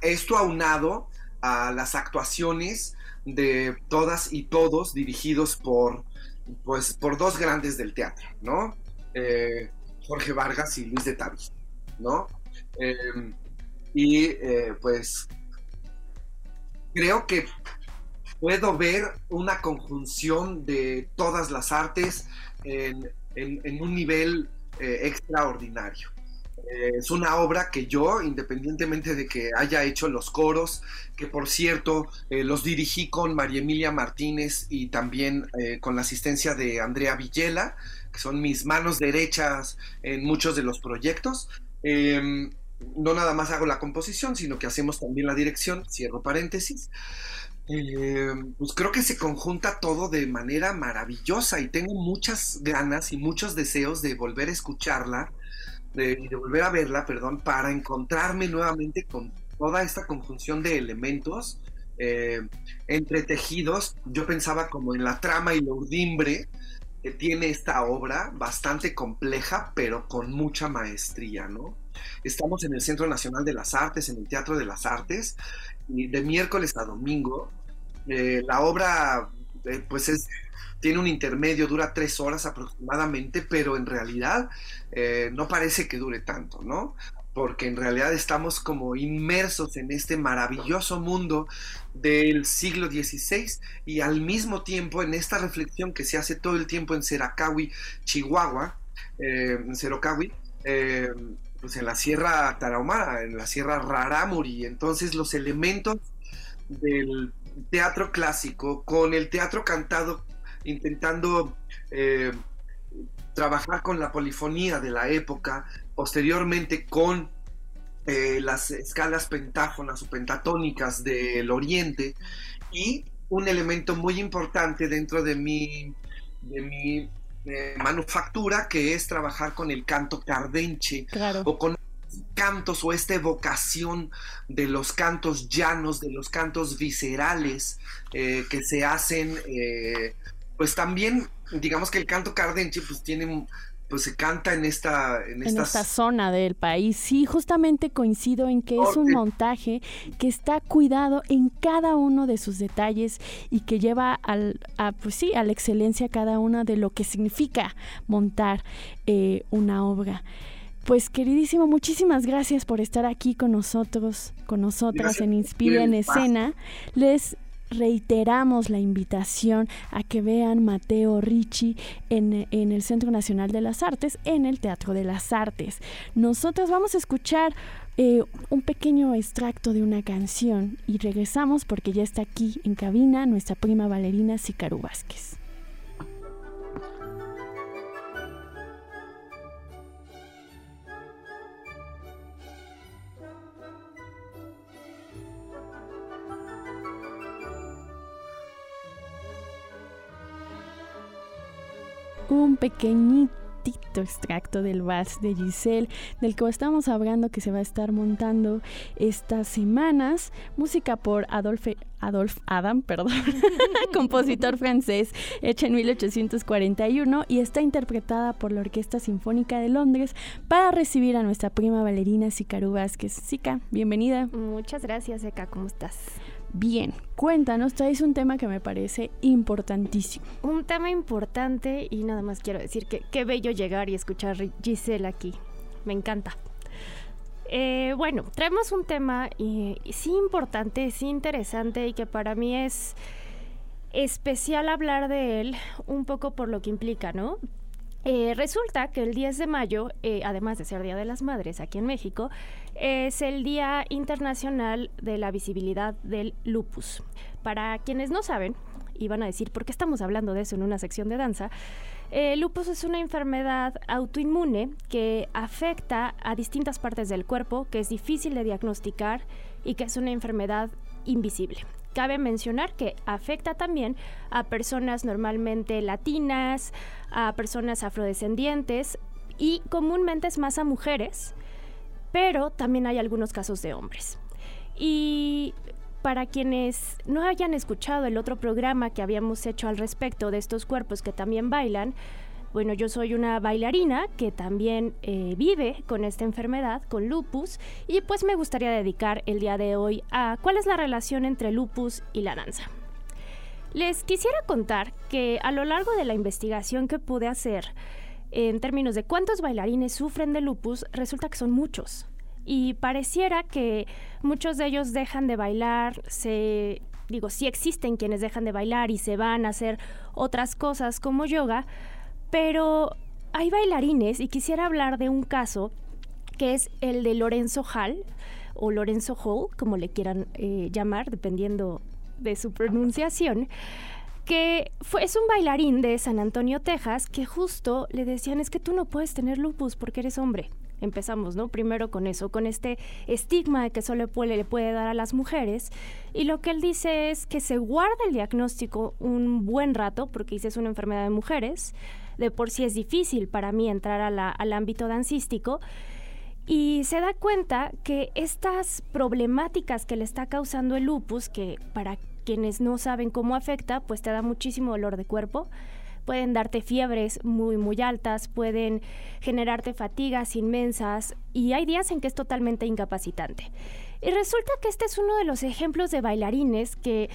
esto aunado a las actuaciones de todas y todos dirigidos por, pues, por dos grandes del teatro, ¿no? Eh, Jorge Vargas y Luis de Tavi, ¿no? Y eh, pues creo que puedo ver una conjunción de todas las artes en, un nivel eh, extraordinario. Eh, es una obra que yo, independientemente de que haya hecho los coros, que por cierto eh, los dirigí con María Emilia Martínez y también eh, con la asistencia de Andrea Villela, que son mis manos derechas en muchos de los proyectos. No nada más hago la composición, sino que hacemos también la dirección, cierro paréntesis. Em, pues creo que se conjunta todo de manera maravillosa y tengo muchas ganas y muchos deseos de volver a escucharla de, volver a verla, perdón, para encontrarme nuevamente con toda esta conjunción de elementos eh, entretejidos. Yo pensaba como en la trama y la urdimbre que tiene esta obra, bastante compleja, pero con mucha maestría, ¿no? Estamos en el Centro Nacional de las Artes, en el Teatro de las Artes, y de miércoles a domingo. Eh, la obra, eh, pues es tiene un intermedio, dura tres horas aproximadamente, pero en realidad eh, no parece que dure tanto, ¿no? Porque en realidad estamos como inmersos en este maravilloso mundo del siglo XVI y al mismo tiempo en esta reflexión que se hace todo el tiempo en Seracawi, Chihuahua, en Serocawi, eh, pues en la Sierra Tarahumara, en la Sierra Rarámuri. Entonces los elementos del teatro clásico con el teatro cantado intentando eh, trabajar con la polifonía de la época, posteriormente con eh, las escalas pentáfonas o pentatónicas del Oriente y un elemento muy importante dentro de mi, de mi eh, manufactura que es trabajar con el canto cardenche o con cantos o esta evocación de los cantos llanos, de los cantos viscerales que se hacen pues también, digamos que el canto cardenche, pues tiene pues se canta en esta en, esta zona del país. Sí, justamente coincido en que es un montaje que está cuidado en cada uno de sus detalles y que lleva al, a, pues sí, a la excelencia cada una de lo que significa montar eh, una obra. Pues queridísimo, muchísimas gracias por estar aquí con nosotros, con nosotras en Inspira en Escena. Les reiteramos la invitación a que vean Mateo Ricci en, el Centro Nacional de las Artes, en el Teatro de las Artes. Nosotros vamos a escuchar eh, un pequeño extracto de una canción y regresamos porque ya está aquí en cabina nuestra prima bailarina Sicaru Vázquez. Pequeñito extracto del vals de Giselle, del que estamos hablando que se va a estar montando estas semanas. Música por Adolphe, Adolf Adam, perdón, compositor francés, hecha en 1841 y está interpretada por la Orquesta Sinfónica de Londres para recibir a nuestra prima bailarina Sicaru Vázquez. Sica, bienvenida. Muchas gracias, Eka, ¿cómo estás? Bien, cuéntanos, traes un tema que me parece importantísimo. Un tema importante y nada más quiero decir que qué bello llegar y escuchar Giselle aquí. Me encanta. Eh, bueno, traemos un tema sí importante, sí interesante y que para mí es especial hablar de él un poco por lo que implica, ¿no? Eh, resulta que el 10 de mayo, eh, además de ser Día de las Madres aquí en México, es el Día Internacional de la Visibilidad del Lupus. Para quienes no saben, y van a decir, ¿por qué estamos hablando de eso en una sección de danza? El lupus es una enfermedad autoinmune que afecta a distintas partes del cuerpo, que es difícil de diagnosticar y que es una enfermedad invisible. Cabe mencionar que afecta también a personas normalmente latinas, a personas afrodescendientes y comúnmente es más a mujeres, pero también hay algunos casos de hombres. Y para quienes no hayan escuchado el otro programa que habíamos hecho al respecto de estos cuerpos que también bailan, bueno, yo soy una bailarina que también eh, vive con esta enfermedad, con lupus, y pues me gustaría dedicar el día de hoy a cuál es la relación entre lupus y la danza. Les quisiera contar que a lo largo de la investigación que pude hacer, en términos de cuántos bailarines sufren de lupus, resulta que son muchos y pareciera que muchos de ellos dejan de bailar, se digo, sí existen quienes dejan de bailar y se van a hacer otras cosas como yoga, pero hay bailarines y quisiera hablar de un caso que es el de Lorenzo Hall o Lorenzo Hall, como le quieran eh, llamar, dependiendo de su pronunciación, que fue, es un bailarín de San Antonio, Texas, que justo le decían es que tú no puedes tener lupus porque eres hombre empezamos, ¿no? Primero con eso, con este estigma que solo puede, le puede dar a las mujeres. Y lo que él dice es que se guarda el diagnóstico un buen rato, porque dice es una enfermedad de mujeres. De por sí es difícil para mí entrar al ámbito dancístico. Y se da cuenta que estas problemáticas que le está causando el lupus, que para quienes no saben cómo afecta, pues te da muchísimo dolor de cuerpo, pueden darte fiebres muy, muy altas, pueden generarte fatigas inmensas y hay días en que es totalmente incapacitante. Y resulta que este es uno de los ejemplos de bailarines que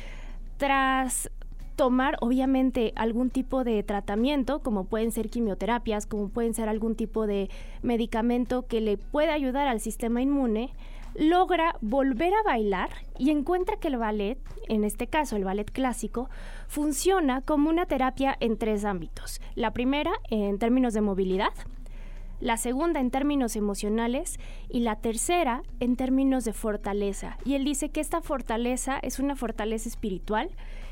tras tomar obviamente algún tipo de tratamiento, como pueden ser quimioterapias, como pueden ser algún tipo de medicamento que le pueda ayudar al sistema inmune, logra volver a bailar y encuentra que el ballet, en este caso el ballet clásico, funciona como una terapia en tres ámbitos. La primera en términos de movilidad, la segunda en términos emocionales y la tercera en términos de fortaleza. Y él dice que esta fortaleza es una fortaleza espiritual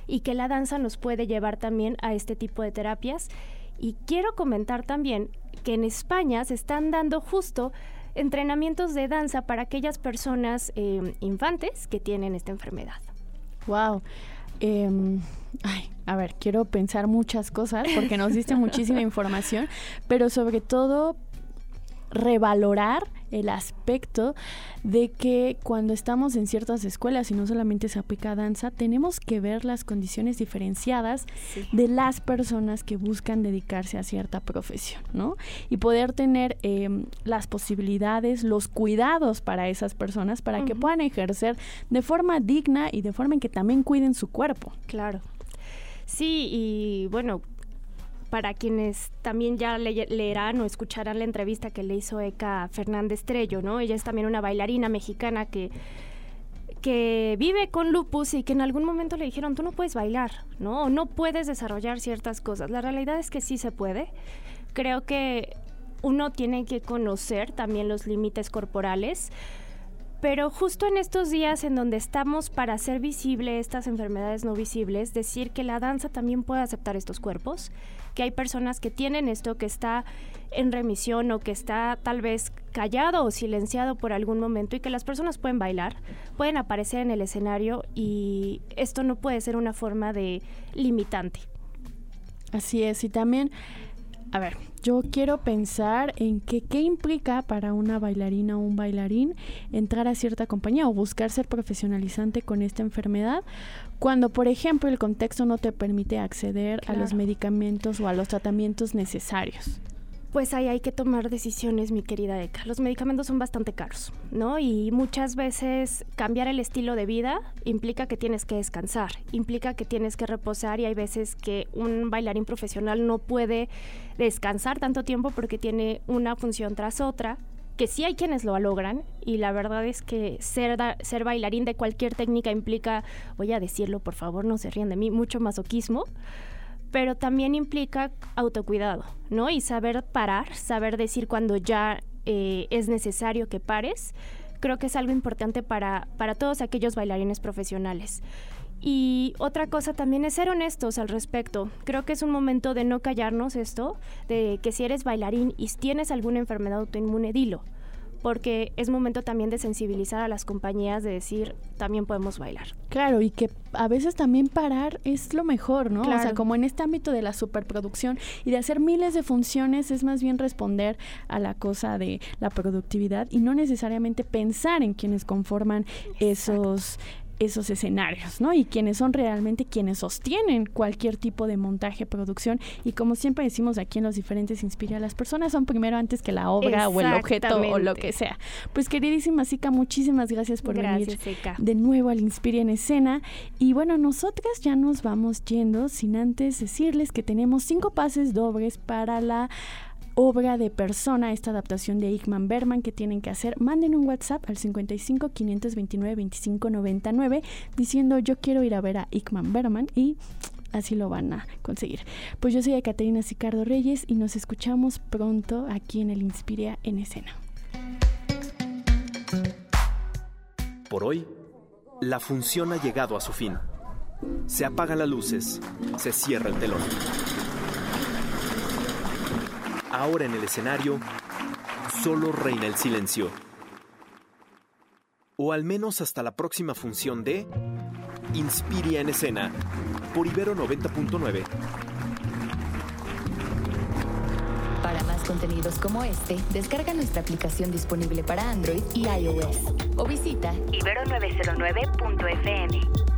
y que la danza nos puede llevar también a este tipo de terapias. Y quiero comentar también que en España se están dando justo entrenamientos de danza para aquellas personas eh, infantes que tienen esta enfermedad. Wow. Em, ay, a ver, quiero pensar muchas cosas porque nos diste muchísima información, pero sobre todo revalorar el aspecto de que cuando estamos en ciertas escuelas y no solamente se aplica danza, tenemos que ver las condiciones diferenciadas de las personas que buscan dedicarse a cierta profesión, ¿no? Y poder tener em, las posibilidades, los cuidados para esas personas para que puedan ejercer de forma digna y de forma en que también cuiden su cuerpo. Claro. Sí, y bueno, para quienes también ya leerán o escucharán la entrevista que le hizo Eka Fernández Trello, ¿no? Ella es también una bailarina mexicana que que vive con lupus y que en algún momento le dijeron, tú no puedes bailar, ¿no? O no puedes desarrollar ciertas cosas. La realidad es que sí se puede. Creo que uno tiene que conocer también los límites corporales. Pero justo en estos días en donde estamos para hacer visible estas enfermedades no visibles, decir que la danza también puede aceptar estos cuerpos, que hay personas que tienen esto que está en remisión o que está tal vez callado o silenciado por algún momento y que las personas pueden bailar, pueden aparecer en el escenario y esto no puede ser una forma de limitante. Así es, y también a ver, yo quiero pensar en qué implica para una bailarina o un bailarín entrar a cierta compañía o buscar ser profesionalizante con esta enfermedad cuando, por ejemplo, el contexto no te permite acceder a los medicamentos o a los tratamientos necesarios pues ahí hay que tomar decisiones, mi querida Eka. Los medicamentos son bastante caros, ¿no? Y muchas veces cambiar el estilo de vida implica que tienes que descansar, implica que tienes que reposar y hay veces que un bailarín profesional no puede descansar tanto tiempo porque tiene una función tras otra, que sí hay quienes lo logran y la verdad es que ser, ser bailarín de cualquier técnica implica, voy a decirlo por favor, no se ríen de mí, mucho masoquismo pero también implica autocuidado, ¿no? Y saber parar, saber decir cuando ya eh, es necesario que pares, creo que es algo importante para, para todos aquellos bailarines profesionales. Y otra cosa también es ser honestos al respecto. Creo que es un momento de no callarnos esto, de que si eres bailarín y tienes alguna enfermedad autoinmune, dilo porque es momento también de sensibilizar a las compañías de decir, también podemos bailar. Claro, y que a veces también parar es lo mejor, ¿no? O sea, como en este ámbito de la superproducción y de hacer miles de funciones es más bien responder a la cosa de la productividad y no necesariamente pensar en quienes conforman esos esos escenarios, ¿no? Y quienes son realmente quienes sostienen cualquier tipo de montaje, producción. Y como siempre decimos aquí en los diferentes Inspira, las personas son primero antes que la obra o el objeto o lo que sea. Pues queridísima Zika, muchísimas gracias por venir de nuevo al Inspira en escena. Y bueno, nosotras ya nos vamos yendo sin antes decirles que tenemos cinco pases dobles para la obra de persona, esta adaptación de Ickman Berman que tienen que hacer, manden un WhatsApp al 55 529 25 99 diciendo yo quiero ir a ver a Ickman Berman y así lo van a conseguir. Pues yo soy Ekaterina Sicardo Reyes y nos escuchamos pronto aquí en el Inspiria en escena. Por hoy, la función ha llegado a su fin. Se apagan las luces, se cierra el telón. Ahora en el escenario, solo reina el silencio. O al menos hasta la próxima función de Inspiria en escena por Ibero 90.9. Para más contenidos como este, descarga nuestra aplicación disponible para Android y iOS o visita ibero909.fm.